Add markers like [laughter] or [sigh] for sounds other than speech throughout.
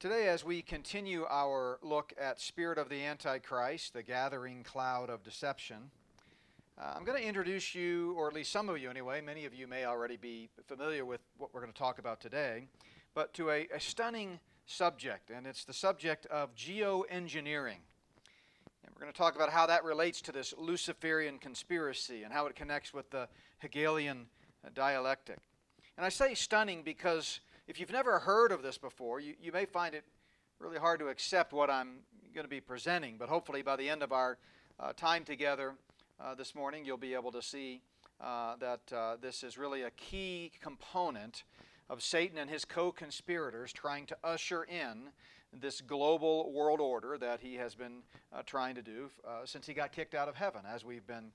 Today, as we continue our look at Spirit of the Antichrist, the gathering cloud of deception, uh, I'm going to introduce you, or at least some of you anyway, many of you may already be familiar with what we're going to talk about today, but to a, a stunning subject, and it's the subject of geoengineering. And we're going to talk about how that relates to this Luciferian conspiracy and how it connects with the Hegelian uh, dialectic. And I say stunning because if you've never heard of this before, you, you may find it really hard to accept what I'm going to be presenting, but hopefully by the end of our uh, time together uh, this morning, you'll be able to see uh, that uh, this is really a key component of Satan and his co conspirators trying to usher in this global world order that he has been uh, trying to do uh, since he got kicked out of heaven, as we've been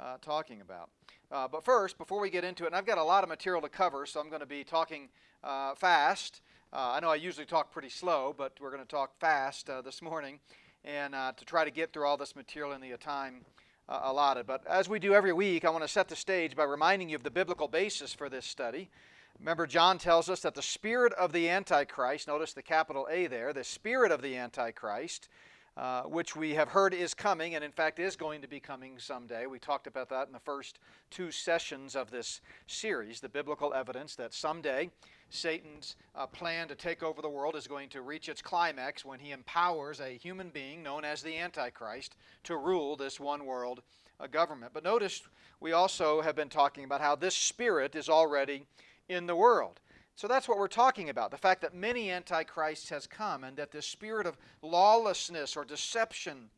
uh, talking about. Uh, but first, before we get into it, and I've got a lot of material to cover, so I'm going to be talking uh, fast. Uh, I know I usually talk pretty slow, but we're going to talk fast uh, this morning and uh, to try to get through all this material in the time allotted. But as we do every week, I want to set the stage by reminding you of the biblical basis for this study. Remember, John tells us that the spirit of the Antichrist, notice the capital A there, the spirit of the Antichrist, uh, which we have heard is coming, and in fact is going to be coming someday. We talked about that in the first two sessions of this series the biblical evidence that someday Satan's uh, plan to take over the world is going to reach its climax when he empowers a human being known as the Antichrist to rule this one world uh, government. But notice we also have been talking about how this spirit is already in the world. So that's what we're talking about the fact that many antichrists has come and that this spirit of lawlessness or deception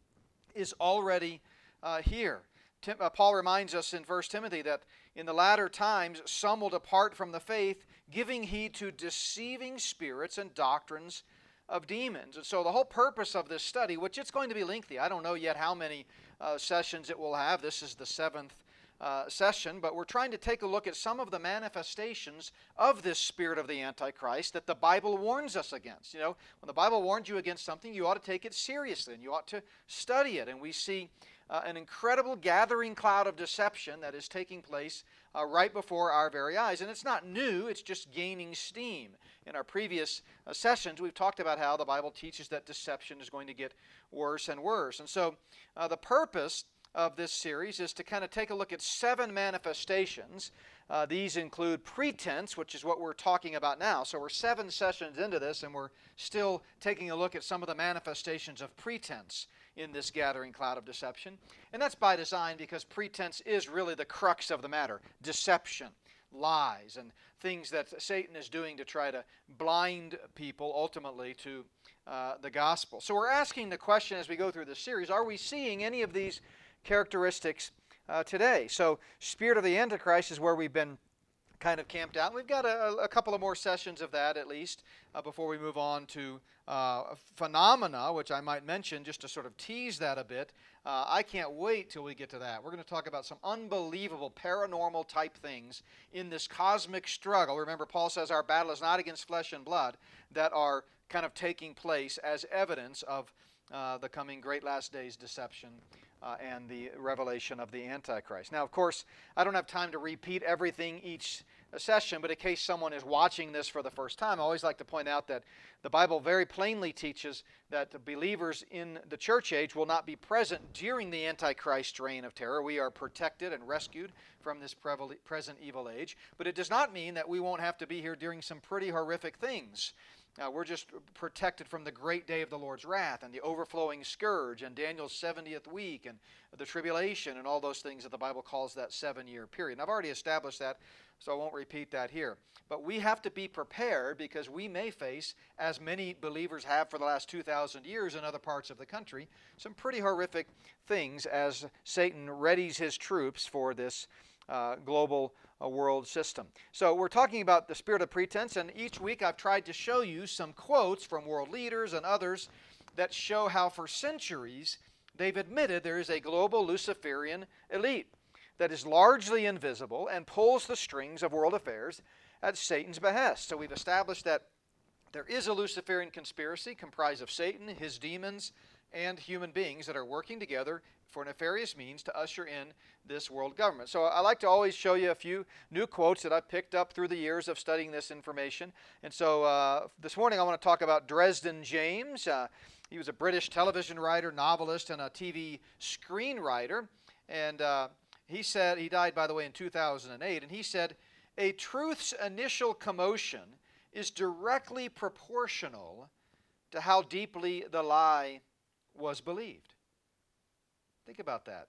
is already uh, here. Tim, uh, Paul reminds us in 1 Timothy that in the latter times some will depart from the faith, giving heed to deceiving spirits and doctrines of demons. And so the whole purpose of this study, which it's going to be lengthy, I don't know yet how many uh, sessions it will have. This is the seventh uh, session, but we're trying to take a look at some of the manifestations of this spirit of the Antichrist that the Bible warns us against. You know, when the Bible warns you against something, you ought to take it seriously and you ought to study it. And we see uh, an incredible gathering cloud of deception that is taking place uh, right before our very eyes. And it's not new, it's just gaining steam. In our previous uh, sessions, we've talked about how the Bible teaches that deception is going to get worse and worse. And so uh, the purpose of this series is to kind of take a look at seven manifestations. Uh, these include pretense, which is what we're talking about now. So we're seven sessions into this, and we're still taking a look at some of the manifestations of pretense in this gathering cloud of deception. And that's by design because pretense is really the crux of the matter deception, lies, and things that Satan is doing to try to blind people ultimately to uh, the gospel. So we're asking the question as we go through this series are we seeing any of these characteristics uh, today. So, Spirit of the Antichrist is where we've been kind of camped out. We've got a, a couple of more sessions of that at least uh, before we move on to uh, phenomena, which I might mention just to sort of tease that a bit. Uh, I can't wait till we get to that. We're going to talk about some unbelievable paranormal type things in this cosmic struggle. Remember, Paul says our battle is not against flesh and blood, that are kind of taking place as evidence of uh, the coming great last days deception uh, and the revelation of the Antichrist. Now, of course, I don't have time to repeat everything each session, but in case someone is watching this for the first time, I always like to point out that the Bible very plainly teaches that believers in the church age will not be present during the Antichrist reign of terror. We are protected and rescued from this present evil age, but it does not mean that we won't have to be here during some pretty horrific things. Uh, we're just protected from the great day of the Lord's wrath and the overflowing scourge and Daniel's 70th week and the tribulation and all those things that the Bible calls that seven year period. And I've already established that, so I won't repeat that here. But we have to be prepared because we may face, as many believers have for the last 2,000 years in other parts of the country, some pretty horrific things as Satan readies his troops for this uh, global a world system. So we're talking about the spirit of pretense, and each week I've tried to show you some quotes from world leaders and others that show how for centuries they've admitted there is a global Luciferian elite that is largely invisible and pulls the strings of world affairs at Satan's behest. So we've established that there is a Luciferian conspiracy comprised of Satan, his demons, and human beings that are working together for nefarious means to usher in this world government. So I like to always show you a few new quotes that I've picked up through the years of studying this information. And so uh, this morning I want to talk about Dresden James. Uh, he was a British television writer, novelist, and a TV screenwriter. And uh, he said, he died, by the way, in 2008, and he said, a truth's initial commotion is directly proportional to how deeply the lie was believed. Think about that.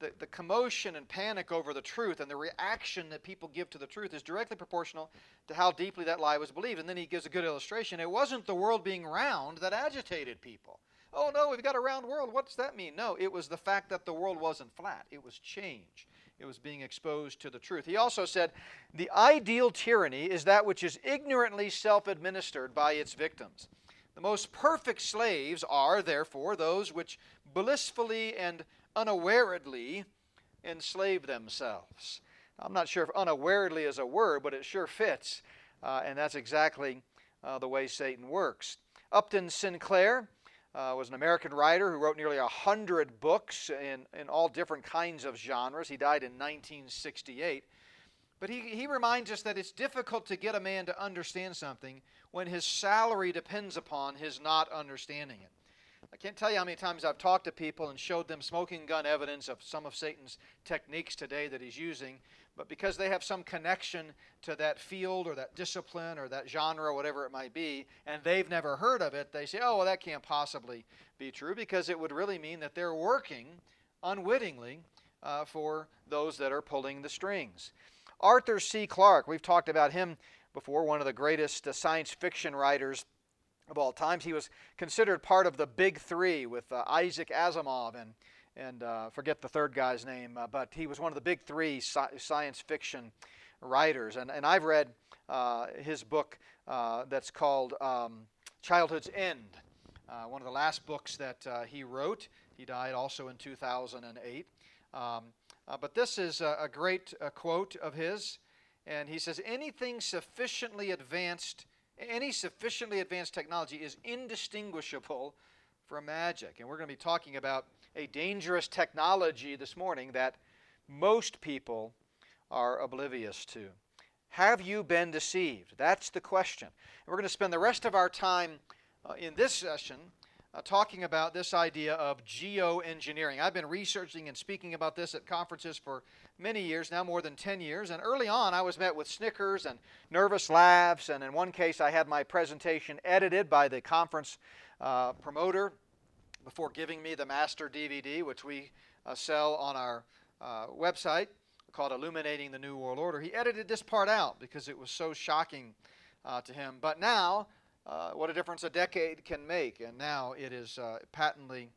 The, the commotion and panic over the truth and the reaction that people give to the truth is directly proportional to how deeply that lie was believed. And then he gives a good illustration. It wasn't the world being round that agitated people. Oh no, we've got a round world. What does that mean? No, it was the fact that the world wasn't flat, it was change. It was being exposed to the truth. He also said, The ideal tyranny is that which is ignorantly self administered by its victims. The most perfect slaves are, therefore, those which blissfully and unawaredly enslave themselves. I'm not sure if unawaredly is a word, but it sure fits. Uh, and that's exactly uh, the way Satan works. Upton Sinclair uh, was an American writer who wrote nearly a 100 books in, in all different kinds of genres. He died in 1968. But he, he reminds us that it's difficult to get a man to understand something when his salary depends upon his not understanding it. I can't tell you how many times I've talked to people and showed them smoking gun evidence of some of Satan's techniques today that he's using, but because they have some connection to that field or that discipline or that genre, whatever it might be, and they've never heard of it, they say, oh, well, that can't possibly be true because it would really mean that they're working unwittingly uh, for those that are pulling the strings. Arthur C. Clarke, we've talked about him before, one of the greatest uh, science fiction writers of all times. He was considered part of the big three with uh, Isaac Asimov and, and uh, forget the third guy's name, uh, but he was one of the big three sci- science fiction writers. And, and I've read uh, his book uh, that's called um, Childhood's End, one of the last books that he wrote. He died also in 2008. Um, but this is a, a great quote of his. And he says, anything sufficiently advanced any sufficiently advanced technology is indistinguishable from magic. And we're going to be talking about a dangerous technology this morning that most people are oblivious to. Have you been deceived? That's the question. And we're going to spend the rest of our time uh, in this session uh, talking about this idea of geoengineering. I've been researching and speaking about this at conferences for many years, now more than 10 years. And early on, I was met with snickers and nervous laughs. And in one case, I had my presentation edited by the conference uh, promoter before giving me the master DVD, which we uh, sell on our uh, website called Illuminating the New World Order. He edited this part out because it was so shocking uh, to him. But now, uh, what a difference a decade can make. And now it is uh, patently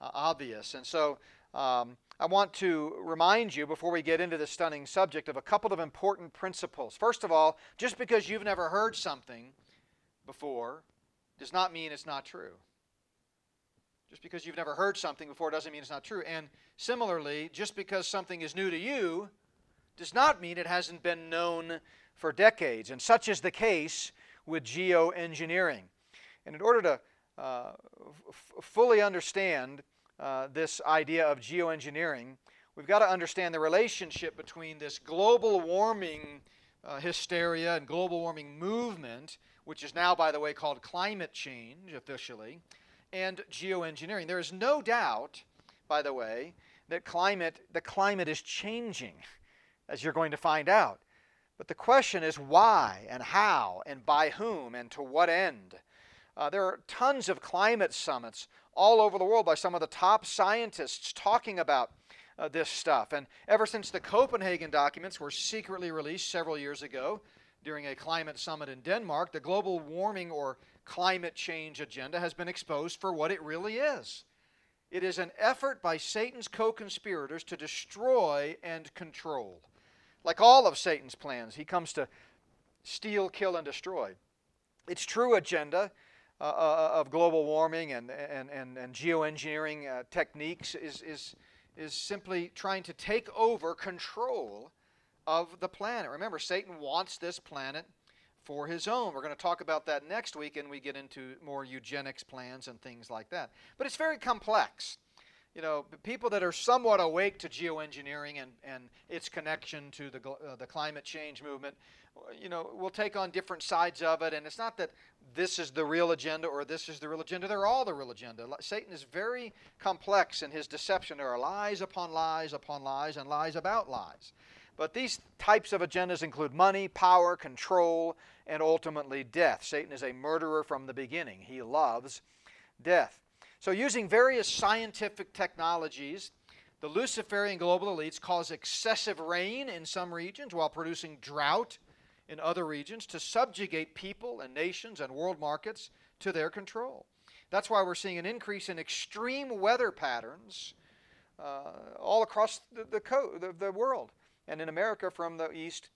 uh, obvious. And so um, I want to remind you before we get into this stunning subject of a couple of important principles. First of all, just because you've never heard something before does not mean it's not true. Just because you've never heard something before doesn't mean it's not true. And similarly, just because something is new to you does not mean it hasn't been known for decades. And such is the case with geoengineering. And in order to uh, fully understand uh, this idea of geoengineering, we've got to understand the relationship between this global warming uh, hysteria and global warming movement, which is now, by the way, called climate change officially, and geoengineering. There is no doubt, by the way, that climate, the climate is changing, as you're going to find out. But the question is why and how and by whom and to what end? Uh, there are tons of climate summits all over the world by some of the top scientists talking about uh, this stuff. And ever since the Copenhagen documents were secretly released several years ago during a climate summit in Denmark, the global warming or climate change agenda has been exposed for what it really is. It is an effort by Satan's co conspirators to destroy and control. Like all of Satan's plans, he comes to steal, kill, and destroy. Its true agenda uh, uh, of global warming and, and, and, and geoengineering uh, techniques is, is, is simply trying to take over control of the planet. Remember, Satan wants this planet for his own. We're going to talk about that next week and we get into more eugenics plans and things like that. But it's very complex. You know, people that are somewhat awake to geoengineering and, and its connection to the, uh, the climate change movement, you know, will take on different sides of it. And it's not that this is the real agenda or this is the real agenda. They're all the real agenda. Satan is very complex in his deception. There are lies upon lies upon lies and lies about lies. But these types of agendas include money, power, control, and ultimately death. Satan is a murderer from the beginning. He loves death. So, using various scientific technologies, the Luciferian global elites cause excessive rain in some regions while producing drought in other regions to subjugate people and nations and world markets to their control. That's why we're seeing an increase in extreme weather patterns uh, all across the, the, the, the, world. And in America, from the east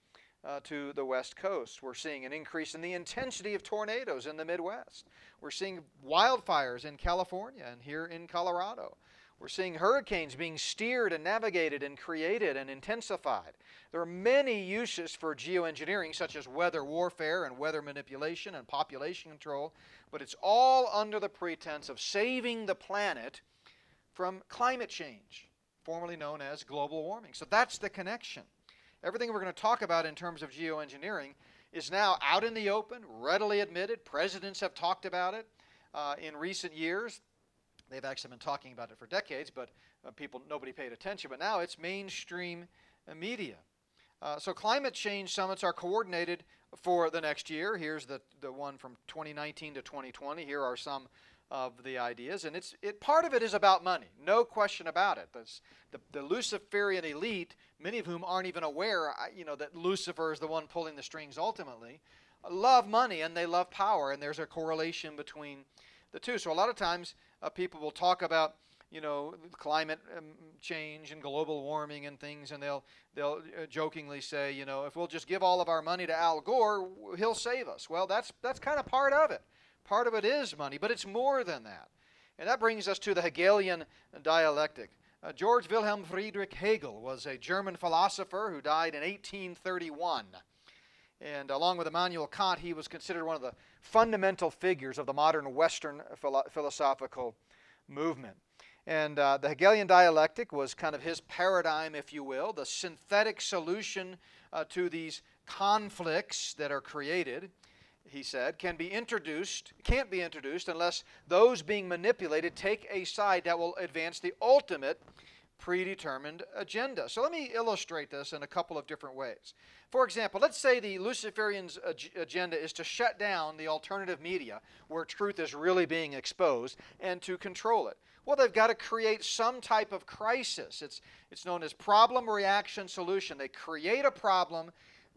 uh, to the west coast, we're seeing an increase in the intensity of tornadoes in the Midwest. We're seeing wildfires in California and here in Colorado. We're seeing hurricanes being steered and navigated and created and intensified. There are many uses for geoengineering, such as weather warfare and weather manipulation and population control, but it's all under the pretense of saving the planet from climate change, formerly known as global warming. So that's the connection. Everything we're going to talk about in terms of geoengineering is now out in the open, readily admitted. Presidents have talked about it uh, in recent years. They've actually been talking about it for decades, but uh, people nobody paid attention. But now it's mainstream media. Uh, so climate change summits are coordinated for the next year. Here's the, the one from 2019 to 2020. Here are some of the ideas, and it's it part of it is about money, no question about it. the, the Luciferian elite, many of whom aren't even aware, you know, that Lucifer is the one pulling the strings ultimately, love money and they love power, and there's a correlation between the two. So a lot of times uh, people will talk about you know climate um, change and global warming and things and they'll they'll uh, jokingly say you know if we'll just give all of our money to Al Gore he'll save us. Well that's that's kind of part of it. Part of it is money but it's more than that. And that brings us to the Hegelian dialectic uh, George Wilhelm Friedrich Hegel was a German philosopher who died in 1831 and along with Immanuel Kant, he was considered one of the fundamental figures of the modern Western philo- philosophical movement. And uh, the Hegelian dialectic was kind of his paradigm, if you will, the synthetic solution uh, to these conflicts that are created, he said, can be introduced, can't be introduced unless those being manipulated take a side that will advance the ultimate predetermined agenda. So let me illustrate this in a couple of different ways. For example, let's say the Luciferians' ag- agenda is to shut down the alternative media where truth is really being exposed and to control it. Well, they've got to create some type of crisis. It's, it's known as problem, reaction, solution. They create a problem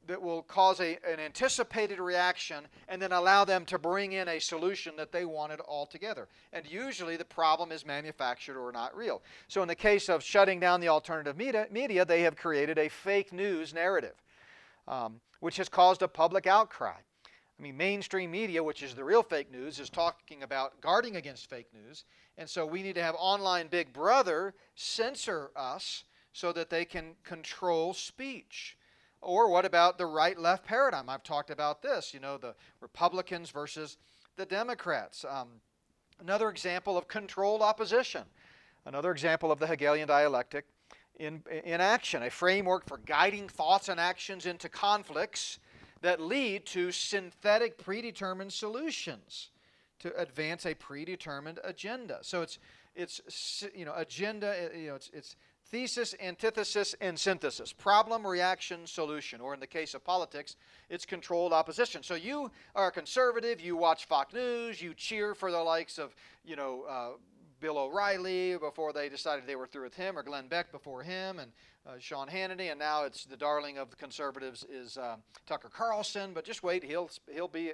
that will cause a, an anticipated reaction and then allow them to bring in a solution that they wanted altogether. And usually the problem is manufactured or not real. So, in the case of shutting down the alternative media, media they have created a fake news narrative, um, which has caused a public outcry. I mean, mainstream media, which is the real fake news, is talking about guarding against fake news. And so we need to have online Big Brother censor us so that they can control speech. Or what about the right left paradigm? I've talked about this, you know, the Republicans versus the Democrats. Um, another example of controlled opposition. Another example of the Hegelian dialectic in, in action, a framework for guiding thoughts and actions into conflicts that lead to synthetic predetermined solutions to advance a predetermined agenda. So it's it's you know agenda you know it's it's thesis, antithesis, and synthesis. Problem, reaction, solution. Or in the case of politics, it's controlled opposition. So you are a conservative, you watch Fox News, you cheer for the likes of, you know, uh, Bill O'Reilly before they decided they were through with him, or Glenn Beck before him, and uh, Sean Hannity, and now it's the darling of the conservatives is uh, Tucker Carlson. But just wait, he'll he'll be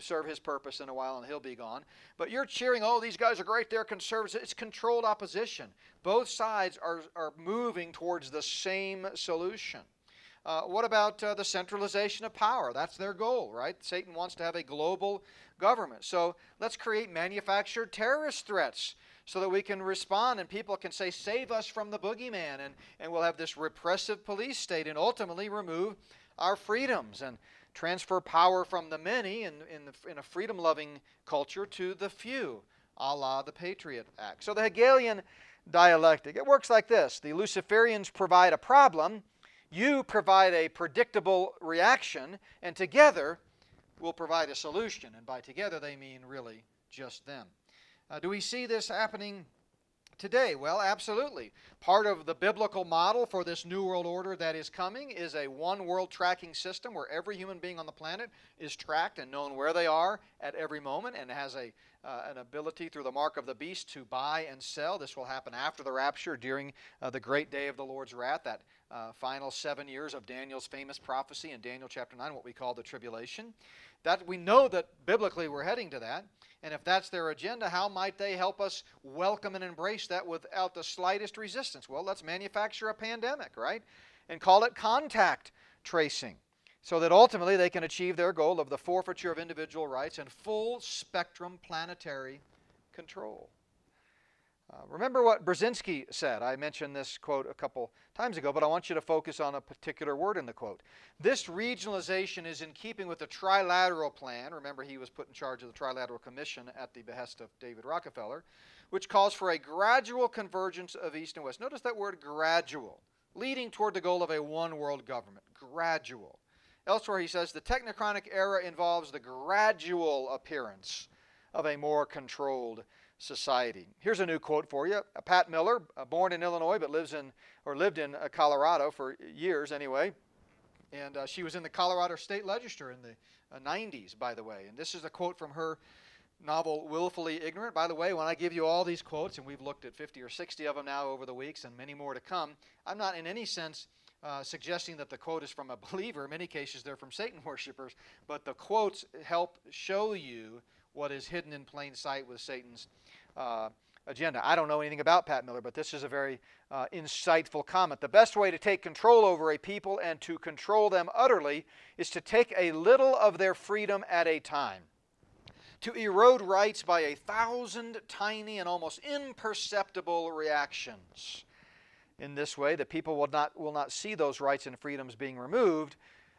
serve his purpose in a while, and he'll be gone. But you're cheering, oh, these guys are great, they're conservatives. It's controlled opposition. Both sides are are moving towards the same solution. Uh, what about uh, the centralization of power? That's their goal, right? Satan wants to have a global government. So let's create manufactured terrorist threats so that we can respond and people can say, Save us from the boogeyman. And, and we'll have this repressive police state and ultimately remove our freedoms and transfer power from the many in, in, the, in a freedom loving culture to the few, a la the Patriot Act. So the Hegelian dialectic. It works like this the Luciferians provide a problem, you provide a predictable reaction, and together we'll provide a solution. And by together, they mean really just them. Uh, do we see this happening today? Well, absolutely. Part of the biblical model for this New World Order that is coming is a one world tracking system where every human being on the planet is tracked and known where they are at every moment and has a, uh, an ability through the mark of the beast to buy and sell. This will happen after the rapture during uh, the great day of the Lord's wrath, that uh, final seven years of Daniel's famous prophecy in Daniel chapter 9, what we call the tribulation. That we know that biblically we're heading to that. And if that's their agenda, how might they help us welcome and embrace that without the slightest resistance? Well, let's manufacture a pandemic, right? And call it contact tracing so that ultimately they can achieve their goal of the forfeiture of individual rights and full spectrum planetary control. Uh, remember what Brzezinski said. I mentioned this quote a couple times ago, but I want you to focus on a particular word in the quote. This regionalization is in keeping with the trilateral plan. Remember, he was put in charge of the Trilateral Commission at the behest of David Rockefeller, which calls for a gradual convergence of East and West. Notice that word gradual, leading toward the goal of a one world government. Gradual. Elsewhere, he says the technocratic era involves the gradual appearance of a more controlled society. Here's a new quote for you. Pat Miller, uh, born in Illinois but lives in or lived in uh, Colorado for years anyway. And uh, she was in the Colorado State Legislature in the 90s, uh, by the way. And this is a quote from her novel, Willfully Ignorant. By the way, when I give you all these quotes, and we've looked at 50 or 60 of them now over the weeks and many more to come, I'm not in any sense uh, suggesting that the quote is from a [laughs] believer. In many cases, they're from Satan worshippers. But the quotes help show you what is hidden in plain sight with Satan's uh, agenda. I don't know anything about Pat Miller, but this is a very uh, insightful comment. The best way to take control over a people and to control them utterly is to take a little of their freedom at a time. To erode rights by a thousand tiny and almost imperceptible reactions. In this way, the people will not, will not see those rights and freedoms being removed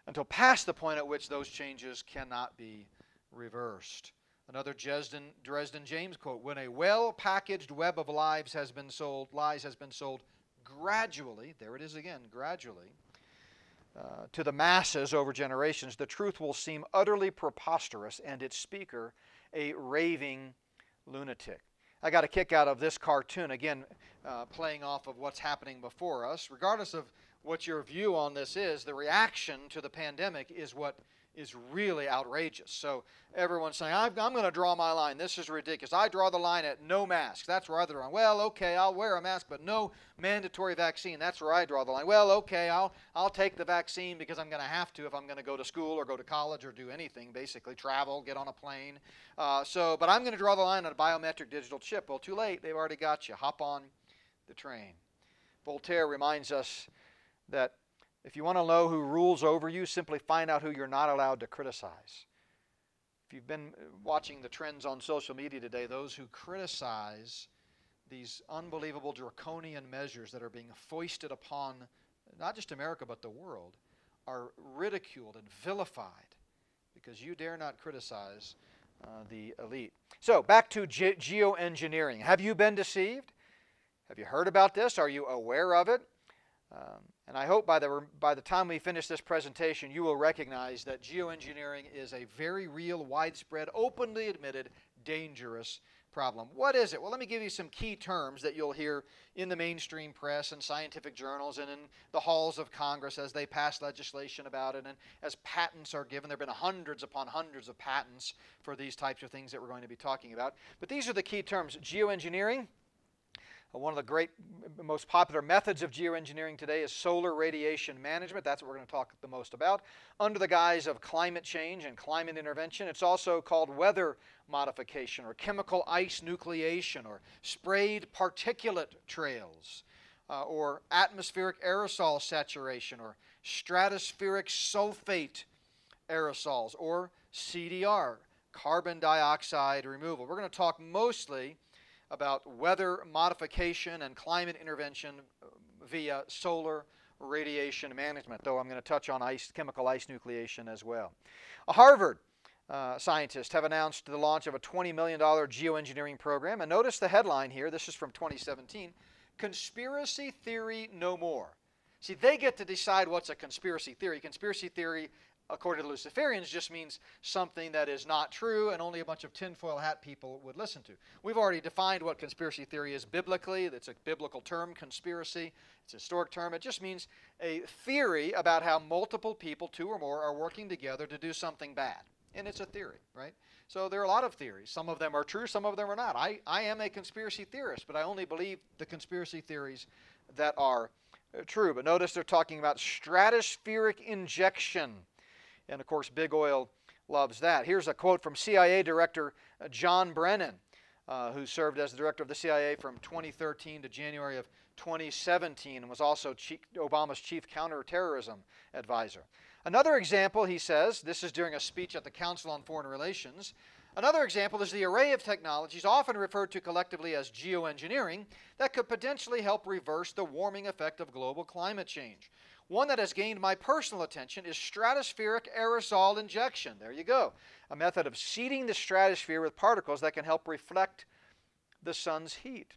until past the point at which those changes cannot be reversed. Another Dresden, Dresden James quote When a well packaged web of lives has been sold, lies has been sold gradually, there it is again, gradually, uh, to the masses over generations, the truth will seem utterly preposterous and its speaker a raving lunatic. I got a kick out of this cartoon, again, uh, playing off of what's happening before us. Regardless of what your view on this is, the reaction to the pandemic is what is really outrageous. So everyone's saying, I'm, I'm going to draw my line. This is ridiculous. I draw the line at no mask. That's where I draw. Well, okay, I'll wear a mask, but no mandatory vaccine. That's where I draw the line. Well, okay, I'll I'll take the vaccine because I'm going to have to if I'm going to go to school or go to college or do anything, basically travel, get on a plane. Uh, so, but I'm going to draw the line on a biometric digital chip. Well, too late. They've already got you. Hop on the train. Voltaire reminds us that if you want to know who rules over you, simply find out who you're not allowed to criticize. If you've been watching the trends on social media today, those who criticize these unbelievable draconian measures that are being foisted upon not just America but the world are ridiculed and vilified because you dare not criticize uh, the elite. So, back to ge- geoengineering. Have you been deceived? Have you heard about this? Are you aware of it? Um, and I hope by the, by the time we finish this presentation, you will recognize that geoengineering is a very real, widespread, openly admitted, dangerous problem. What is it? Well, let me give you some key terms that you'll hear in the mainstream press and scientific journals and in the halls of Congress as they pass legislation about it and as patents are given. There have been hundreds upon hundreds of patents for these types of things that we're going to be talking about. But these are the key terms geoengineering one of the great, most popular methods of geoengineering today is solar radiation management. That's what we're going to talk the most about. Under the guise of climate change and climate intervention, it's also called weather modification or chemical ice nucleation or sprayed particulate trails uh, or atmospheric aerosol saturation or stratospheric sulfate aerosols or CDR, carbon dioxide removal. We're going to talk mostly about weather modification and climate intervention uh, via solar radiation management, though I'm going to touch on ice, chemical ice nucleation as well. A Harvard uh, scientists have announced the launch of a $20 million geoengineering program. And notice the headline here. This is from 2017. conspiracy theory no more. See, they get to decide what's a conspiracy theory. Conspiracy theory, according to Luciferians, just means something that is not true and only a bunch of tinfoil hat people would listen to. We've already defined what conspiracy theory is biblically. It's a biblical term, conspiracy. It's a historic term. It just means a theory about how multiple people, two or more, are working together to do something bad. And it's a theory, right? So there are a lot of theories. Some of them are true, some of them are not. I, I am a conspiracy theorist, but I only believe the conspiracy theories that are uh, true. But notice they're talking about stratospheric injection. And of course, big oil loves that. Here's a quote from CIA Director uh, John Brennan, uh, who served as the director of the CIA from 2013 to January of 2017 and was also chief, Obama's chief counterterrorism advisor. Another example, he says, this is during a speech at the Council on Foreign Relations. Another example is the array of technologies, often referred to collectively as geoengineering, that could potentially help reverse the warming effect of global climate change. One that has gained my personal attention is stratospheric aerosol injection. There you go. A method of seeding the stratosphere with particles that can help reflect the sun's heat.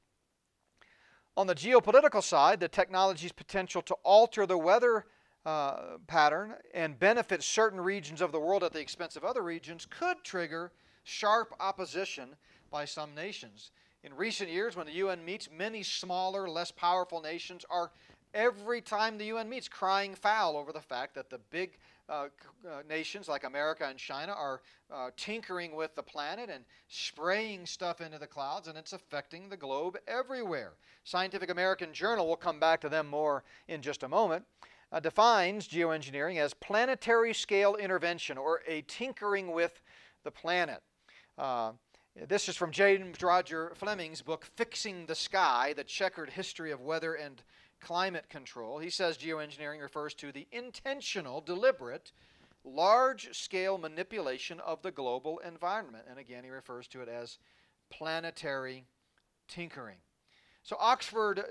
On the geopolitical side, the technology's potential to alter the weather uh, pattern and benefit certain regions of the world at the expense of other regions could trigger sharp opposition by some nations. In recent years, when the UN meets, many smaller, less powerful nations are every time the UN meets crying foul over the fact that the big uh, uh, nations like America and China are uh, tinkering with the planet and spraying stuff into the clouds, and it's affecting the globe everywhere. Scientific American Journal, we'll come back to them more in just a moment uh, defines geoengineering as planetary scale intervention or a tinkering with the planet. Uh, this is from James Roger Fleming's book, Fixing the Sky The Checkered History of Weather and Climate Control. He says geoengineering refers to the intentional, deliberate, large scale manipulation of the global environment. And again, he refers to it as planetary tinkering. So Oxford uh,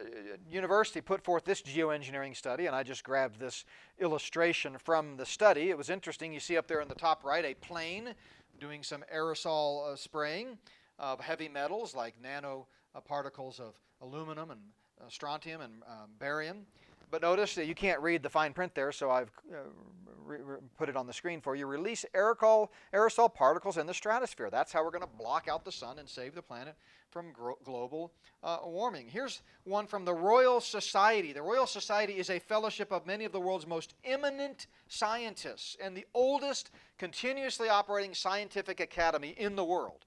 University put forth this geoengineering study, and I just grabbed this illustration from the study. It was interesting. You see up there in the top right a plane doing some aerosol uh, spraying of heavy metals like nanoparticles of aluminum and uh, strontium and um, barium. But notice that you can't read the fine print there, so I've uh, put it on the screen for you. Release aerosol, aerosol particles in the stratosphere. That's how we're going to block out the sun and save the planet from global uh, warming. Here's one from the Royal Society. The Royal Society is a fellowship of many of the world's most eminent scientists and the oldest continuously operating scientific academy in the world.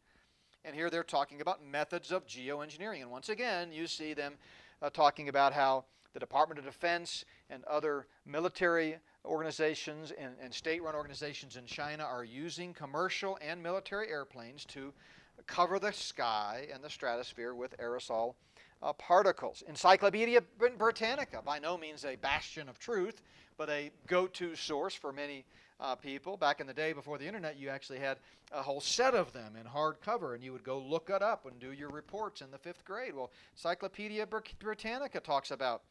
And here they're talking about methods of geoengineering. And once again, you see them uh, talking about how the Department of Defense and other military organizations and, and state run organizations in China are using commercial and military airplanes to cover the sky and the stratosphere with aerosol uh, particles. Encyclopedia Britannica, by no means a bastion of truth, but a go to source for many uh, people. Back in the day before the internet, you actually had a whole set of them in hardcover, and you would go look it up and do your reports in the fifth grade. Well, Encyclopedia Britannica talks about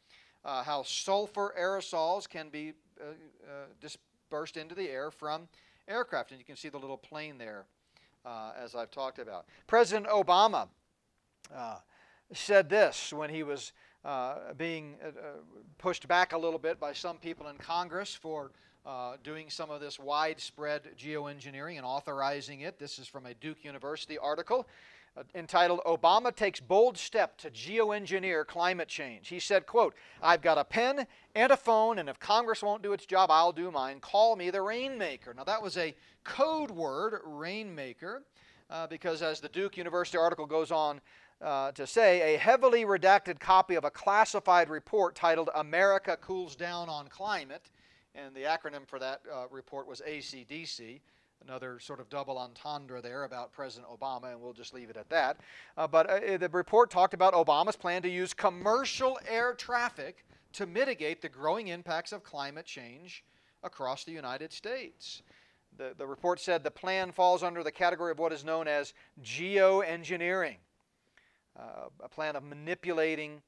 uh, how sulfur aerosols can be uh, uh, dispersed into the air from aircraft. And you can see the little plane there uh, as I've talked about. President Obama uh, said this when he was being pushed back a little bit by some people in Congress for uh, doing some of this widespread geoengineering and authorizing it. This is from a Duke University article entitled Obama takes bold step to geoengineer climate change. He said, quote, I've got a pen and a phone and if Congress won't do its job, I'll do mine. Call me the rainmaker. Now that was a code word, rainmaker, uh, because as the Duke University article goes on uh, to say, a heavily redacted copy of a classified report titled America Cools Down on Climate, and the acronym for that uh, report was ACDC. Another sort of double entendre there about President Obama, and we'll just leave it at that. Uh, but uh, the report talked about Obama's plan to use commercial air traffic to mitigate the growing impacts of climate change across the United States. The, the report said the plan falls under the category of what is known as geoengineering, uh, a plan of manipulating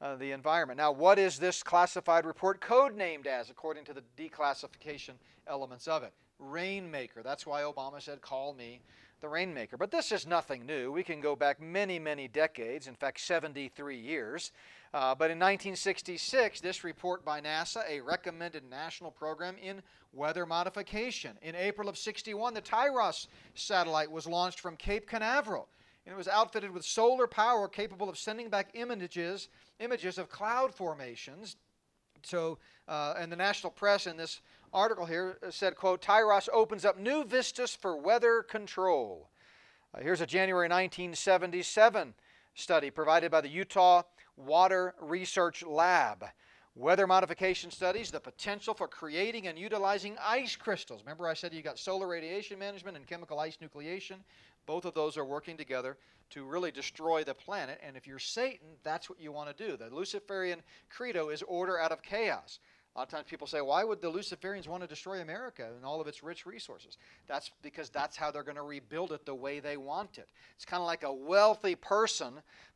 uh, the environment. Now, what is this classified report code named as, according to the declassification elements of it? rainmaker. That's why Obama said, Call me the rainmaker. But this is nothing new. We can go back many, many decades, in fact, 73 years. Uh, but in 1966, this report by NASA, a recommended national program in weather modification. In April of 61, the TIROS satellite was launched from Cape Canaveral. And it was outfitted with solar power capable of sending back images, images of cloud formations. So, uh, and the national press in this article here said, quote, TIROS opens up new vistas for weather control. Uh, here's a January 1977 study provided by the Utah Water Research Lab. Weather modification studies, the potential for creating and utilizing ice crystals. Remember I said you got solar radiation management and chemical ice nucleation? Both of those are working together to really destroy the planet. And if you're Satan, that's what you want to do. The Luciferian credo is order out of chaos. A lot of times people say, why would the Luciferians want to destroy America and all of its rich resources? That's because that's how they're going to rebuild it the way they want it. It's kind of like a wealthy person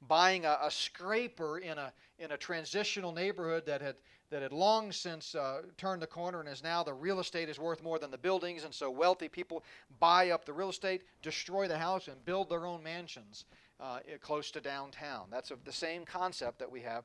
buying a, a scraper in a, in a transitional neighborhood that had, that had long since uh, turned the corner and is now the real estate is worth more than the buildings. And so wealthy people buy up the real estate, destroy the house, and build their own mansions uh, close to downtown. That's a, the same concept that we have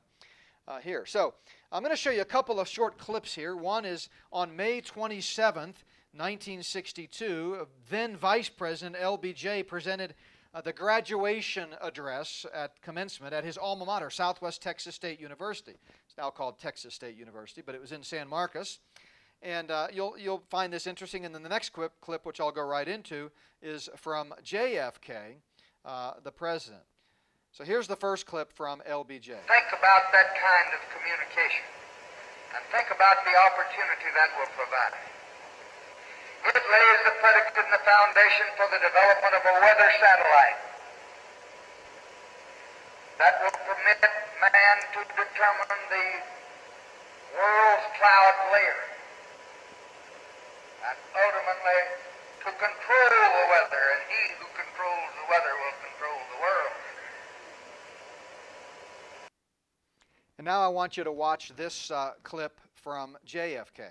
uh, here. So I'm going to show you a couple of short clips here. One is on May 27th, 1962, then Vice President LBJ presented uh, the graduation address at commencement at his alma mater, Southwest Texas State University. It's now called Texas State University, but it was in San Marcos. And uh, you'll, you'll find this interesting. And then the next clip, clip, which I'll go right into, is from JFK, uh, the president. So here's the first clip from LBJ. Think about that kind of communication and think about the opportunity that will provide. It lays the predicate and the foundation for the development of a weather satellite that will permit man to determine the world's cloud layer and ultimately to control the weather, and he who controls the weather will control the world. And now I want you to watch this uh, clip from JFK.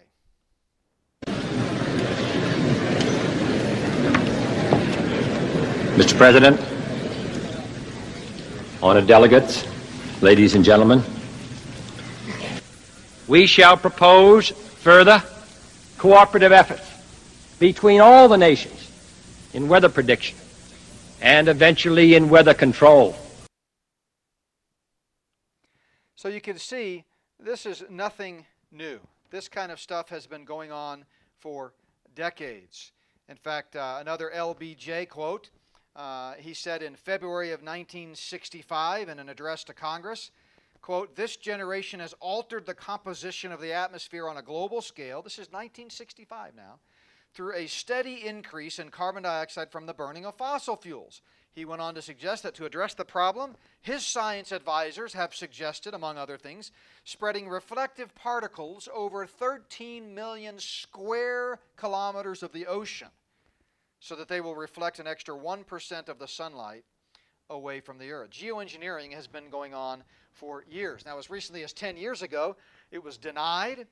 Mr. President, honored delegates, ladies and gentlemen, we shall propose further cooperative efforts between all the nations in weather prediction and eventually in weather control. So you can see this is nothing new. This kind of stuff has been going on for decades. In fact, uh, another LBJ quote uh, he said in February of 1965 in an address to Congress, quote, this generation has altered the composition of the atmosphere on a global scale. This is 1965 now through a steady increase in carbon dioxide from the burning of fossil fuels. He went on to suggest that to address the problem, his science advisors have suggested, among other things, spreading reflective particles over 13 million square kilometers of the ocean so that they will reflect an extra 1% of the sunlight away from the earth. Geoengineering has been going on for years. Now, as recently as 10 years ago, it was denied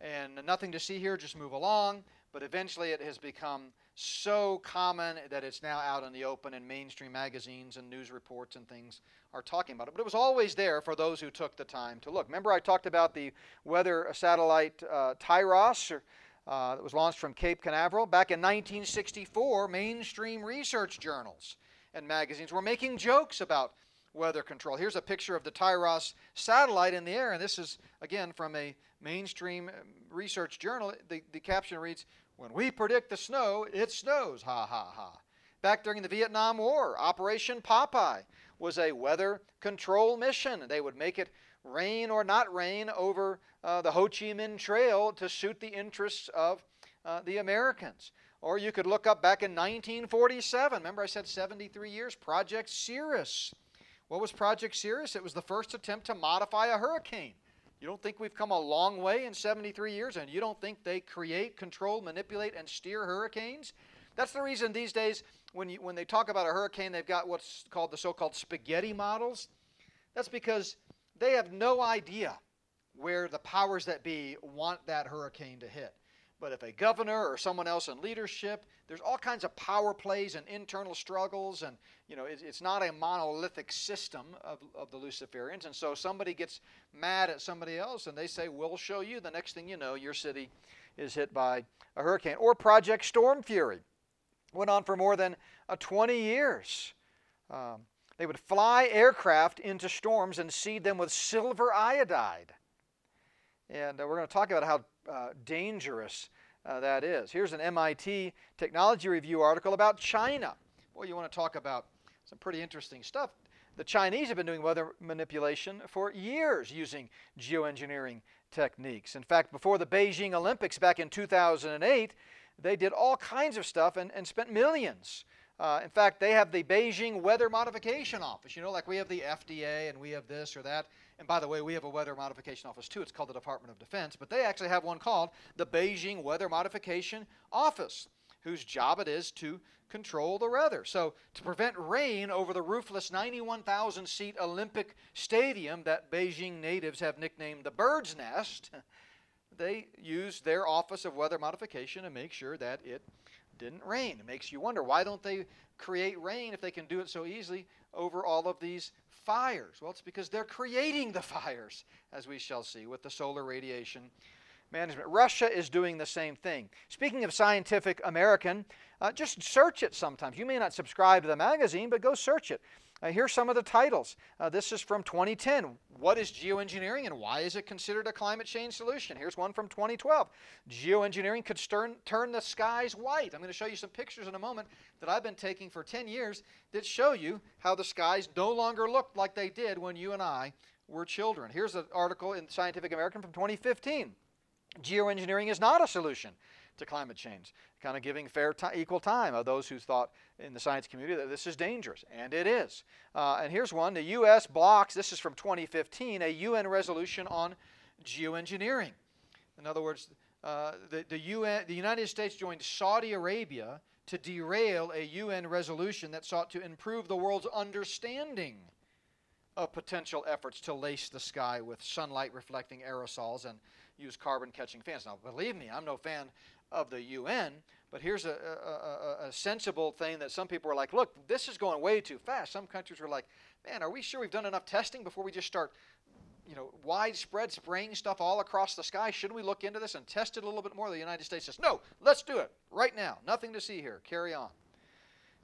and nothing to see here, just move along. But eventually it has become so common that it's now out in the open and mainstream magazines and news reports and things are talking about it. But it was always there for those who took the time to look. Remember I talked about the weather satellite uh, TIROS uh, that was launched from Cape Canaveral back in 1964. Mainstream research journals and magazines were making jokes about weather control. Here's a picture of the TIROS satellite in the air, and this is, again, from a mainstream um, research journal. The, the caption reads, when we predict the snow, it snows, ha ha ha. Back during the Vietnam War, Operation Popeye was a weather control mission. They would make it rain or not rain over uh, the Ho Chi Minh Trail to suit the interests of uh, the Americans. Or you could look up back in 1947. Remember, I said 73 years? Project Cirrus. What was Project Cirrus? It was the first attempt to modify a hurricane. You don't think we've come a long way in 73 years, and you don't think they create, control, manipulate, and steer hurricanes? That's the reason these days, when, you, when they talk about a hurricane, they've got what's called the so called spaghetti models. That's because they have no idea where the powers that be want that hurricane to hit. But if a governor or someone else in leadership, there's all kinds of power plays and internal struggles, and you know it, it's not a monolithic system of, of the Luciferians. And so somebody gets mad at somebody else, and they say, "We'll show you." The next thing you know, your city is hit by a hurricane. Or Project Storm Fury went on for more than uh, 20 years. Um, they would fly aircraft into storms and seed them with silver iodide. And uh, we're going to talk about how uh, dangerous uh, that is. Here's an MIT Technology Review article about China. Well, you want to talk about some pretty interesting stuff. The Chinese have been doing weather manipulation for years using geoengineering techniques. In fact, before the Beijing Olympics back in 2008, they did all kinds of stuff and, and spent millions. Uh, in fact, they have the Beijing Weather Modification Office. You know, like we have the FDA and we have this or that. And by the way, we have a weather modification office too. It's called the Department of Defense. But they actually have one called the Beijing Weather Modification Office, whose job it is to control the weather. So, to prevent rain over the roofless 91,000 seat Olympic Stadium that Beijing natives have nicknamed the Bird's Nest, [laughs] they use their Office of Weather Modification to make sure that it didn't rain. It makes you wonder why don't they create rain if they can do it so easily over all of these fires? Well, it's because they're creating the fires, as we shall see with the solar radiation management. Russia is doing the same thing. Speaking of Scientific American, uh, just search it sometimes. You may not subscribe to the magazine, but go search it. Uh, here's some of the titles. Uh, this is from 2010. What is geoengineering and why is it considered a climate change solution? Here's one from 2012. Geoengineering could turn, turn the skies white. I'm going to show you some pictures in a moment that I've been taking for 10 years that show you how the skies no longer look like they did when you and I were children. Here's an article in Scientific American from 2015. Geoengineering is not a solution to climate change, kind of giving fair equal time of those who thought in the science community that this is dangerous, and it is. Uh, and here's one: the U.S. blocks. This is from 2015, a UN resolution on geoengineering. In other words, uh, the, the, UN, the United States joined Saudi Arabia to derail a UN resolution that sought to improve the world's understanding of potential efforts to lace the sky with sunlight reflecting aerosols and use carbon catching fans. Now, believe me, I'm no fan of the UN, but here's a, a, a, sensible thing that some people are like, look, this is going way too fast. Some countries were like, man, are we sure we've done enough testing before we just start, you know, widespread spraying stuff all across the sky? Shouldn't we look into this and test it a little bit more? The United States says, no, let's do it right now. Nothing to see here. Carry on.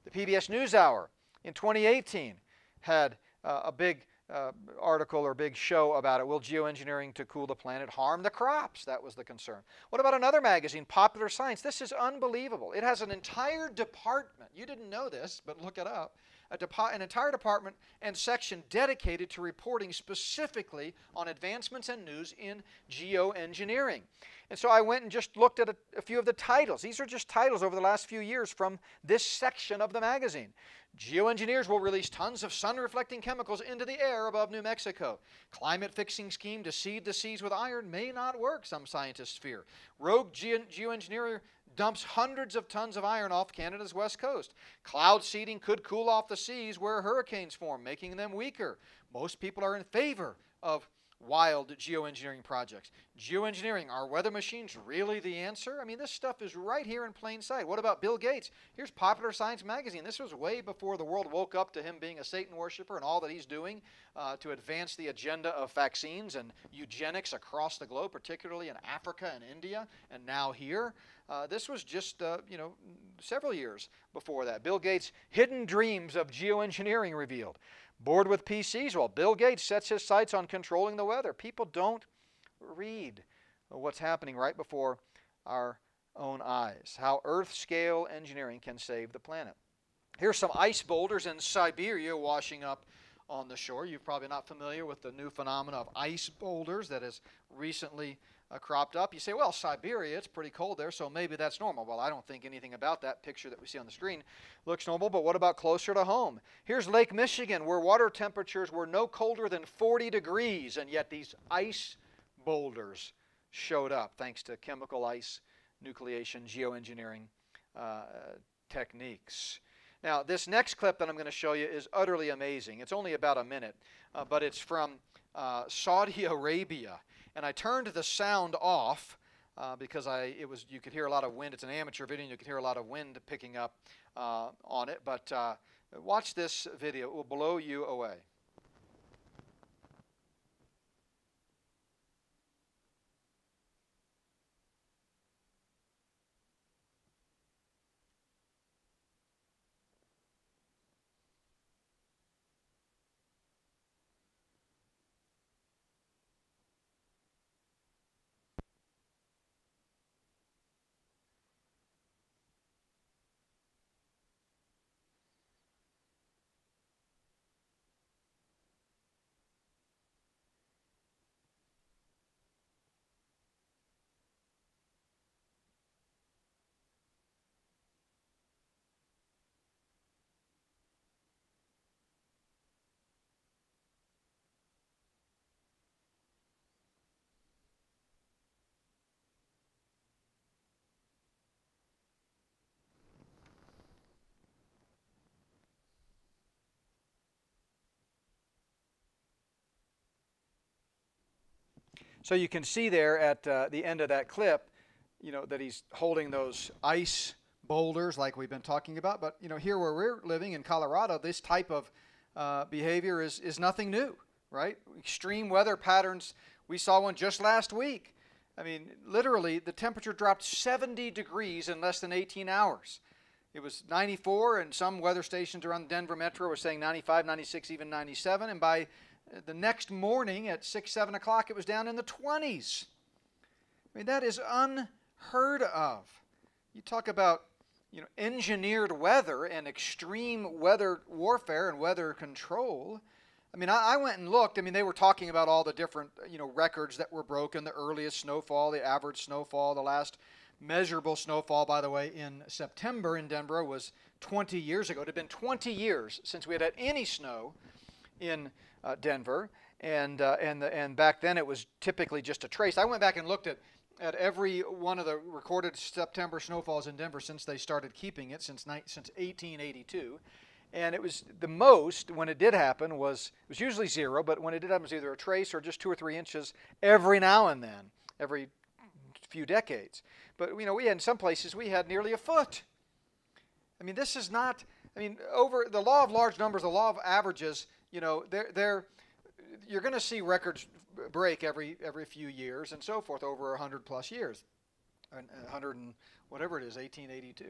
The PBS NewsHour in 2018 had uh, a big uh, article or big show about it. Will geoengineering to cool the planet harm the crops? That was the concern. What about another magazine, Popular Science? This is unbelievable. It has an entire department. You didn't know this, but look it up. an entire department and section dedicated to reporting specifically on advancements and news in geoengineering. And so I went and just looked at a, a few of the titles. These are just titles over the last few years from this section of the magazine. Geoengineers will release tons of sun reflecting chemicals into the air above New Mexico. Climate fixing scheme to seed the seas with iron may not work, some scientists fear. Rogue ge- geoengineer dumps hundreds of tons of iron off Canada's west coast. Cloud seeding could cool off the seas where hurricanes form, making them weaker. Most people are in favor of wild geoengineering projects. Geoengineering, are weather machines really the answer? I mean, this stuff is right here in plain sight. What about Bill Gates? Here's Popular Science Magazine. This was way before the world woke up to him being a Satan worshiper and all that he's doing uh, to advance the agenda of vaccines and eugenics across the globe, particularly in Africa and India, and now here. Uh, this was just, uh, you know, several years before that. Bill Gates' hidden dreams of geoengineering revealed. Bored with PCs? Well, Bill Gates sets his sights on controlling the weather. People don't read what's happening right before our own eyes. How Earth scale engineering can save the planet. Here's some ice boulders in Siberia washing up on the shore. You're probably not familiar with the new phenomenon of ice boulders that has recently uh, cropped up. You say, well, Siberia, it's pretty cold there, so maybe that's normal. Well, I don't think anything about that picture that we see on the screen looks normal, but what about closer to home? Here's Lake Michigan, where water temperatures were no colder than 40 degrees, and yet these ice boulders showed up thanks to chemical ice nucleation geoengineering uh, techniques. Now, this next clip that I'm going to show you is utterly amazing. It's only about a minute, uh, but it's from uh, Saudi [laughs] Arabia and I turned the sound off uh, because I it was you could hear a lot of wind. It's an amateur video, and you could hear a lot of wind picking up uh, on it. But uh, watch this video; it will blow you away. So you can see there at uh, the end of that clip, you know, that he's holding those ice boulders like we've been talking about. But, you know, here where we're living in Colorado, this type of uh, behavior is, is nothing new, right? Extreme weather patterns. We saw one just last week. I mean, literally, the temperature dropped 70 degrees in less than 18 hours. It was 94, and some weather stations around Denver metro were saying 95, 96, even 97. And by the next morning at 6, 7 o'clock, it was down in the 20s. I mean, that is unheard of. You talk about you know, engineered weather and extreme weather warfare and weather control. I mean, I, I, went and looked. I mean, they were talking about all the different, you know, records that were broken, the earliest snowfall, the average snowfall, the last measurable snowfall, by the way, in September in Denver was 20 years ago. It had been 20 years since we had had any snow in uh, Denver, and uh, and the, and back then it was typically just a trace. I went back and looked at at every one of the recorded September snowfalls in Denver since they started keeping it since ni- since 1882, and it was the most when it did happen was it was usually zero, but when it did happen it was either a trace or just two or three inches every now and then, every few decades. But you know we had in some places we had nearly a foot. I mean this is not. I mean over the law of large numbers, the law of averages you know, they're, they're, you're going to see records break every every few years and so forth over 100 plus years, 100 and whatever it is, 1882.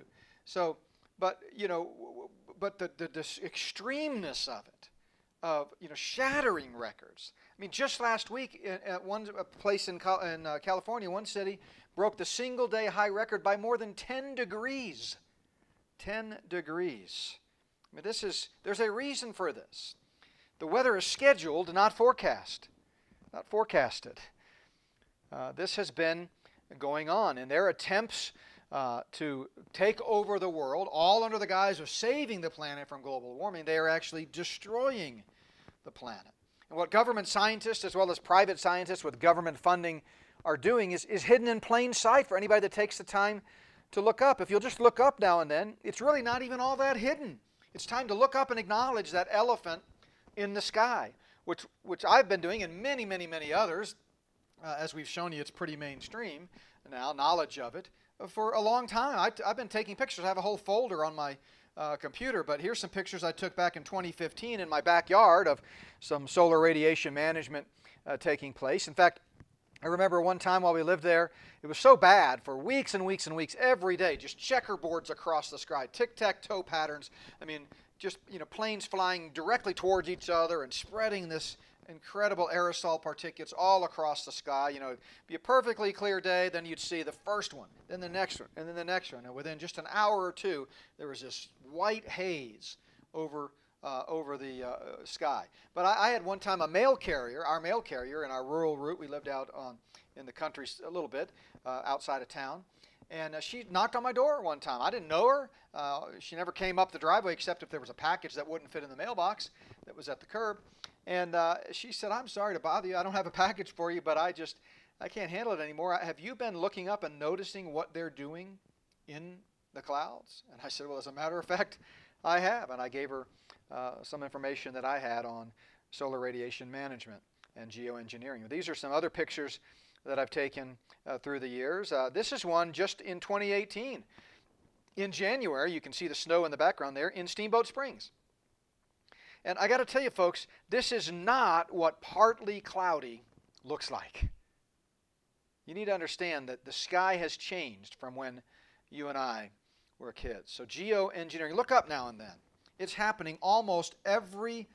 So, but you know, but the, the, the extremeness of it, of you know, shattering records. I mean, just last week at one place in, in uh, California, one city broke the single day high record by more than 10 degrees. 10 degrees. I mean, this is there's a reason for this. The weather is scheduled, not forecast, not forecasted. Uh, this has been going on, in their attempts uh, to take over the world, all under the guise of saving the planet from global warming, they are actually destroying the planet. And what government scientists, as well as private scientists with government funding, are doing is, is hidden in plain sight for anybody that takes the time to look up. If you'll just look up now and then, it's really not even all that hidden. It's time to look up and acknowledge that elephant in the sky, which, which I've been doing and many, many, many others. Uh, as we've shown you, it's pretty mainstream now, knowledge of it, uh, for a long time. I, have been taking pictures. I have a whole folder on my uh, computer, but here's some pictures I took back in 2015 in my backyard of some solar radiation management uh, taking place. In fact, I remember one time while we lived there, it was so bad for weeks and weeks and weeks, every day, just checkerboards across the sky, tic tac toe patterns. I mean, just you know planes flying directly towards each other and spreading this incredible aerosol particulates all across the sky. You know, be a perfectly clear day, then you'd see the first one, then the next one, and then the next one. And within just an hour or two, there was this white haze over uh, over the uh, sky. But I, I, had one time a mail carrier, our mail carrier in our rural route. We lived out on, in the country a little bit uh, outside of town. And uh, she knocked on my door one time. I didn't know her. Uh, she never came up the driveway except if there was a package that wouldn't fit in the mailbox that was at the curb. And uh, she said, I'm sorry to bother you. I don't have a package for you, but I just, I can't handle it anymore. Have you been looking up and noticing what they're doing in the clouds? And I said, Well, as a matter of fact, I have. And I gave her uh, some information that I had on solar radiation management and geoengineering. These are some other pictures that I've taken uh, through the years. Uh, this is one just in 2018. In January, you can see the snow in the background there in Steamboat Springs. And I got to tell you, folks, this is not what partly cloudy looks like. You need to understand that the sky has changed from when you and I were kids. So, geoengineering, look up now and then. It's happening almost every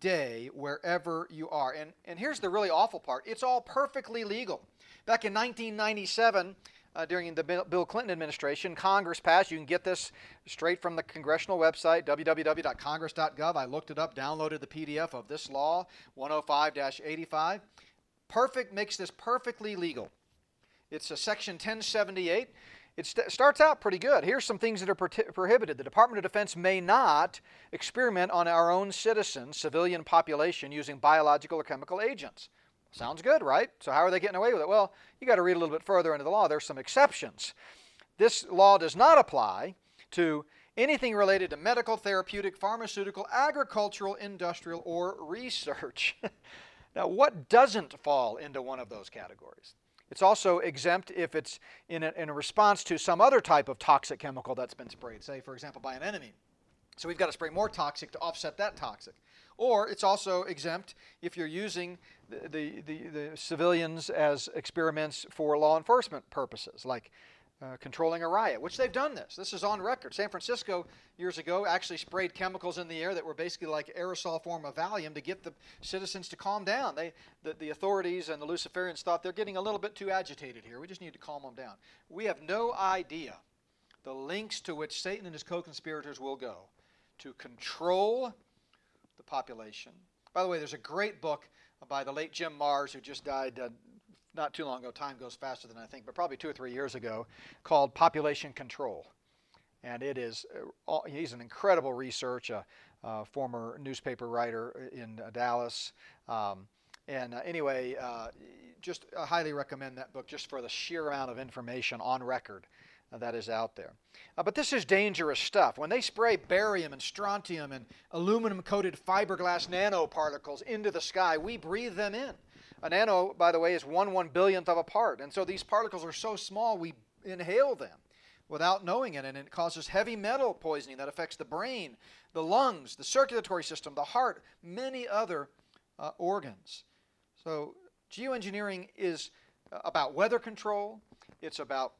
day wherever you are. And, and here's the really awful part it's all perfectly legal. Back in 1997, uh, during the Bill Clinton administration, Congress passed. You can get this straight from the congressional website, www.congress.gov. I looked it up, downloaded the PDF of this law, 105 85. Perfect makes this perfectly legal. It's a section 1078. It st starts out pretty good. Here's some things that are pro prohibited. The Department of Defense may not experiment on our own citizens, civilian population, using biological or chemical agents. Sounds good, right? So how are they getting away with it? Well, you got to read a little bit further into the law. There's some exceptions. This law does not apply to anything related to medical, therapeutic, pharmaceutical, agricultural, industrial, or research. [laughs] now, what doesn't fall into one of those categories? It's also exempt if it's in a, in a response to some other type of toxic chemical that's been sprayed, say, for example, by an enemy. So we've got to spray more toxic to offset that toxic. Or it's also exempt if you're using the, the, the, the civilians as experiments for law enforcement purposes, like uh, controlling a riot, which they've done this. This is on record. San Francisco years ago actually sprayed chemicals in the air that were basically like aerosol form of Valium to get the citizens to calm down. They, the, the authorities and the Luciferians thought they're getting a little bit too agitated here. We just need to calm them down. We have no idea the links to which Satan and his co-conspirators will go to control the population. By the way, there's a great book by the late Jim Marrs, who just died uh, not too long ago. Time goes faster than I think, but probably two or three years ago, called Population Control. And it is, uh, he's an incredible researcher, uh, former newspaper writer in uh, Dallas. Um, and uh, anyway, uh, just I highly recommend that book just for the sheer amount of information on record that is out there. Uh, but this is dangerous stuff. When they spray barium and strontium and aluminum coated fiberglass nanoparticles into the sky, we breathe them in. A nano, by the way, is one one billionth of a part. And so these particles are so small we inhale them without knowing it. And it causes heavy metal poisoning that affects the brain, the lungs, the circulatory system, the heart, many other uh, organs. So geoengineering is uh, about weather control. It's about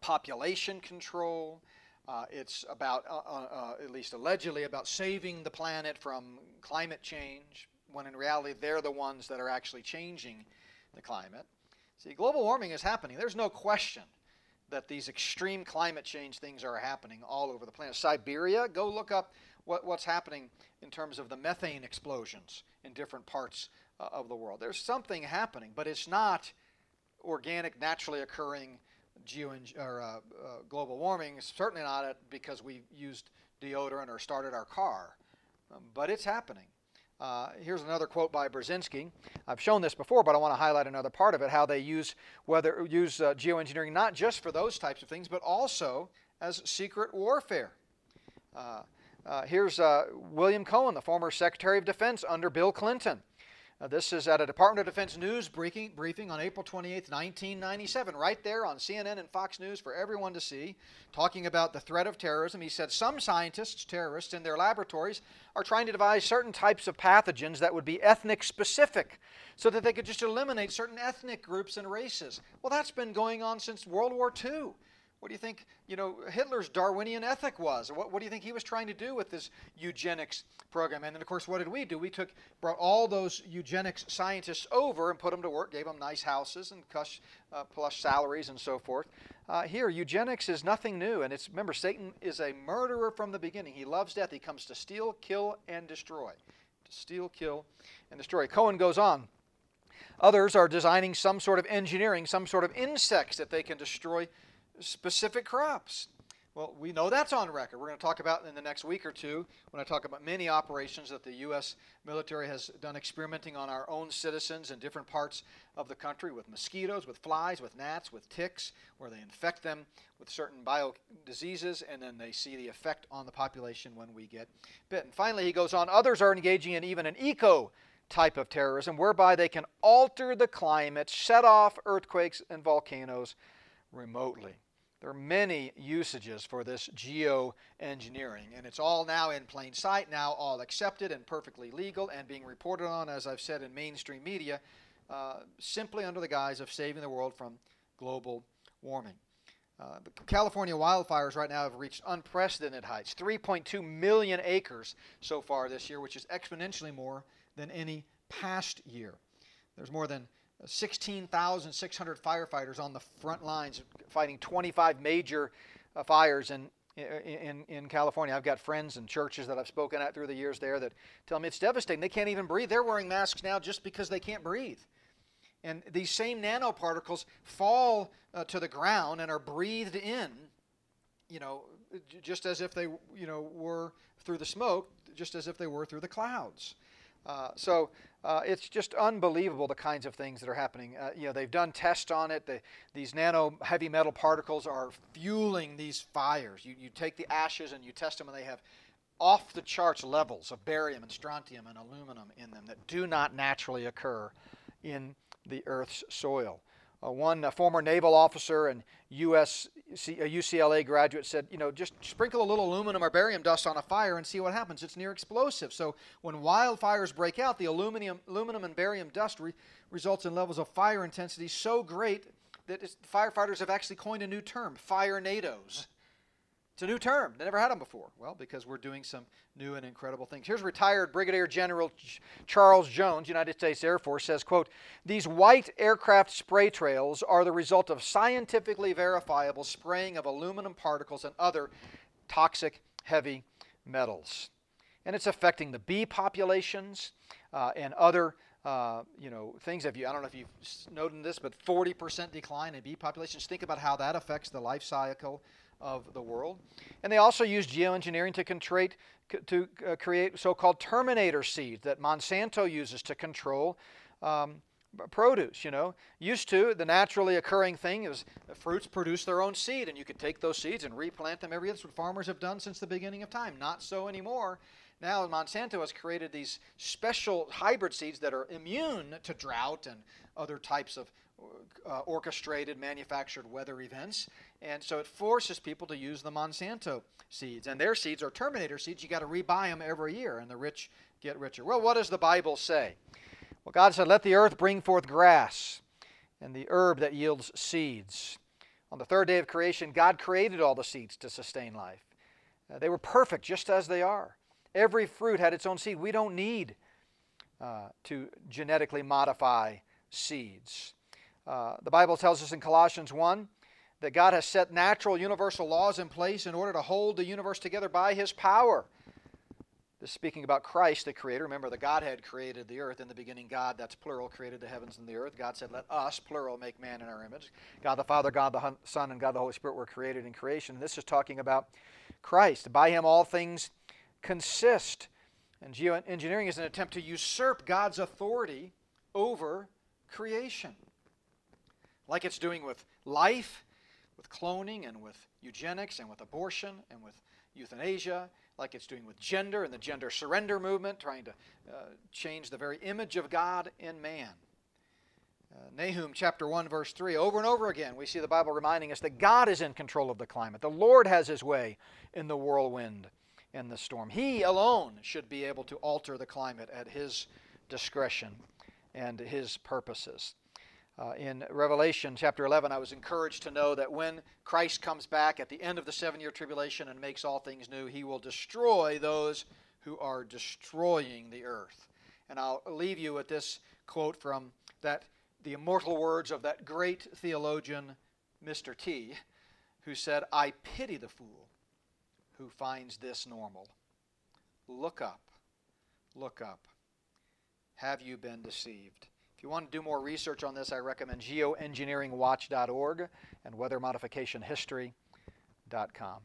population control. Uh, it's about, uh, uh, uh, at least allegedly, about saving the planet from climate change, when in reality they're the ones that are actually changing the climate. See, global warming is happening. There's no question that these extreme climate change things are happening all over the planet. Siberia, go look up what, what's happening in terms of the methane explosions in different parts uh, of the world. There's something happening, but it's not organic, naturally occurring geo or uh, uh, global warming. Certainly not because we used deodorant or started our car, um, but it's happening. Uh, here's another quote by Brzezinski. I've shown this before, but I want to highlight another part of it: how they use whether use uh, geoengineering not just for those types of things, but also as secret warfare. Uh, uh, here's William Cohen, the former Secretary of Defense under Bill Clinton. This is at a Department of Defense news briefing, briefing on April 28, 1997, right there on CNN and Fox News for everyone to see, talking about the threat of terrorism. He said some scientists, terrorists, in their laboratories are trying to devise certain types of pathogens that would be ethnic specific so that they could just eliminate certain ethnic groups and races. Well, that's been going on since World War II. What do you think, you know, Hitler's Darwinian ethic was? What, what do you think he was trying to do with this eugenics program? And then, of course, what did we do? We took, brought all those eugenics scientists over and put them to work, gave them nice houses and cush, uh, plush salaries and so forth. Uh, here, eugenics is nothing new. And it's, remember, Satan is a murderer from the beginning. He loves death. He comes to steal, kill, and destroy. To steal, kill, and destroy. Cohen goes on. Others are designing some sort of engineering, some sort of insects that they can destroy specific crops. Well, we know that's on record. We're going to talk about in the next week or two when I talk about many operations that the U.S. military has done experimenting on our own citizens in different parts of the country with mosquitoes, with flies, with gnats, with ticks, where they infect them with certain bio diseases and then they see the effect on the population when we get bitten. Finally, he goes on others are engaging in even an eco type of terrorism whereby they can alter the climate, set off earthquakes and volcanoes remotely. There are many usages for this geoengineering, and it's all now in plain sight, now all accepted and perfectly legal and being reported on, as I've said, in mainstream media, uh, simply under the guise of saving the world from global warming. Uh, the California wildfires right now have reached unprecedented heights 3.2 million acres so far this year, which is exponentially more than any past year. There's more than 16,600 firefighters on the front lines fighting 25 major uh, fires in, in, in California. I've got friends and churches that I've spoken at through the years there that tell me it's devastating. They can't even breathe. They're wearing masks now just because they can't breathe. And these same nanoparticles fall uh, to the ground and are breathed in, you know, just as if they, you know, were through the smoke, just as if they were through the clouds. Uh, so uh, it's just unbelievable the kinds of things that are happening. Uh, you know, they've done tests on it. The, these nano heavy metal particles are fueling these fires. You, you take the ashes and you test them, and they have off the charts levels of barium and strontium and aluminum in them that do not naturally occur in the Earth's soil. Uh, one former naval officer and US, UCLA graduate said, you know, just sprinkle a little aluminum or barium dust on a fire and see what happens. It's near explosive. So when wildfires break out, the aluminum, aluminum and barium dust re results in levels of fire intensity so great that firefighters have actually coined a new term, fire nados. It's a new term. They never had them before. Well, because we're doing some new and incredible things. Here's retired Brigadier General Charles Jones, United States Air Force, says, quote, These white aircraft spray trails are the result of scientifically verifiable spraying of aluminum particles and other toxic heavy metals. And it's affecting the bee populations uh, and other uh, you know, things. If you, I don't know if you've noted this, but 40% decline in bee populations. Think about how that affects the life cycle of the world. And they also use geoengineering to, contrate, to uh, create so-called terminator seeds that Monsanto uses to control um, produce, you know. Used to, the naturally occurring thing is fruits produce their own seed, and you could take those seeds and replant them every year. That's what farmers have done since the beginning of time. Not so anymore. Now Monsanto has created these special hybrid seeds that are immune to drought and other types of uh, orchestrated manufactured weather events. And so it forces people to use the Monsanto seeds. And their seeds are Terminator seeds. You got to rebuy them every year, and the rich get richer. Well, what does the Bible say? Well, God said, Let the earth bring forth grass and the herb that yields seeds. On the third day of creation, God created all the seeds to sustain life. Uh, they were perfect just as they are. Every fruit had its own seed. We don't need uh, to genetically modify seeds. Uh, the Bible tells us in Colossians 1 that God has set natural universal laws in place in order to hold the universe together by His power. This is speaking about Christ, the Creator. Remember, the Godhead created the earth. In the beginning, God, that's plural, created the heavens and the earth. God said, Let us, plural, make man in our image. God the Father, God the Son, and God the Holy Spirit were created in creation. This is talking about Christ. By Him, all things consist. And geoengineering is an attempt to usurp God's authority over creation like it's doing with life, with cloning, and with eugenics, and with abortion, and with euthanasia, like it's doing with gender and the gender surrender movement, trying to uh, change the very image of God in man. Uh, Nahum chapter 1, verse 3, over and over again, we see the Bible reminding us that God is in control of the climate. The Lord has his way in the whirlwind and the storm. He alone should be able to alter the climate at his discretion and his purposes. Uh, in Revelation chapter 11, I was encouraged to know that when Christ comes back at the end of the seven year tribulation and makes all things new, he will destroy those who are destroying the earth. And I'll leave you with this quote from that the immortal words of that great theologian, Mr. T, who said, I pity the fool who finds this normal. Look up. Look up. Have you been deceived? If you want to do more research on this, I recommend geoengineeringwatch.org and weathermodificationhistory.com.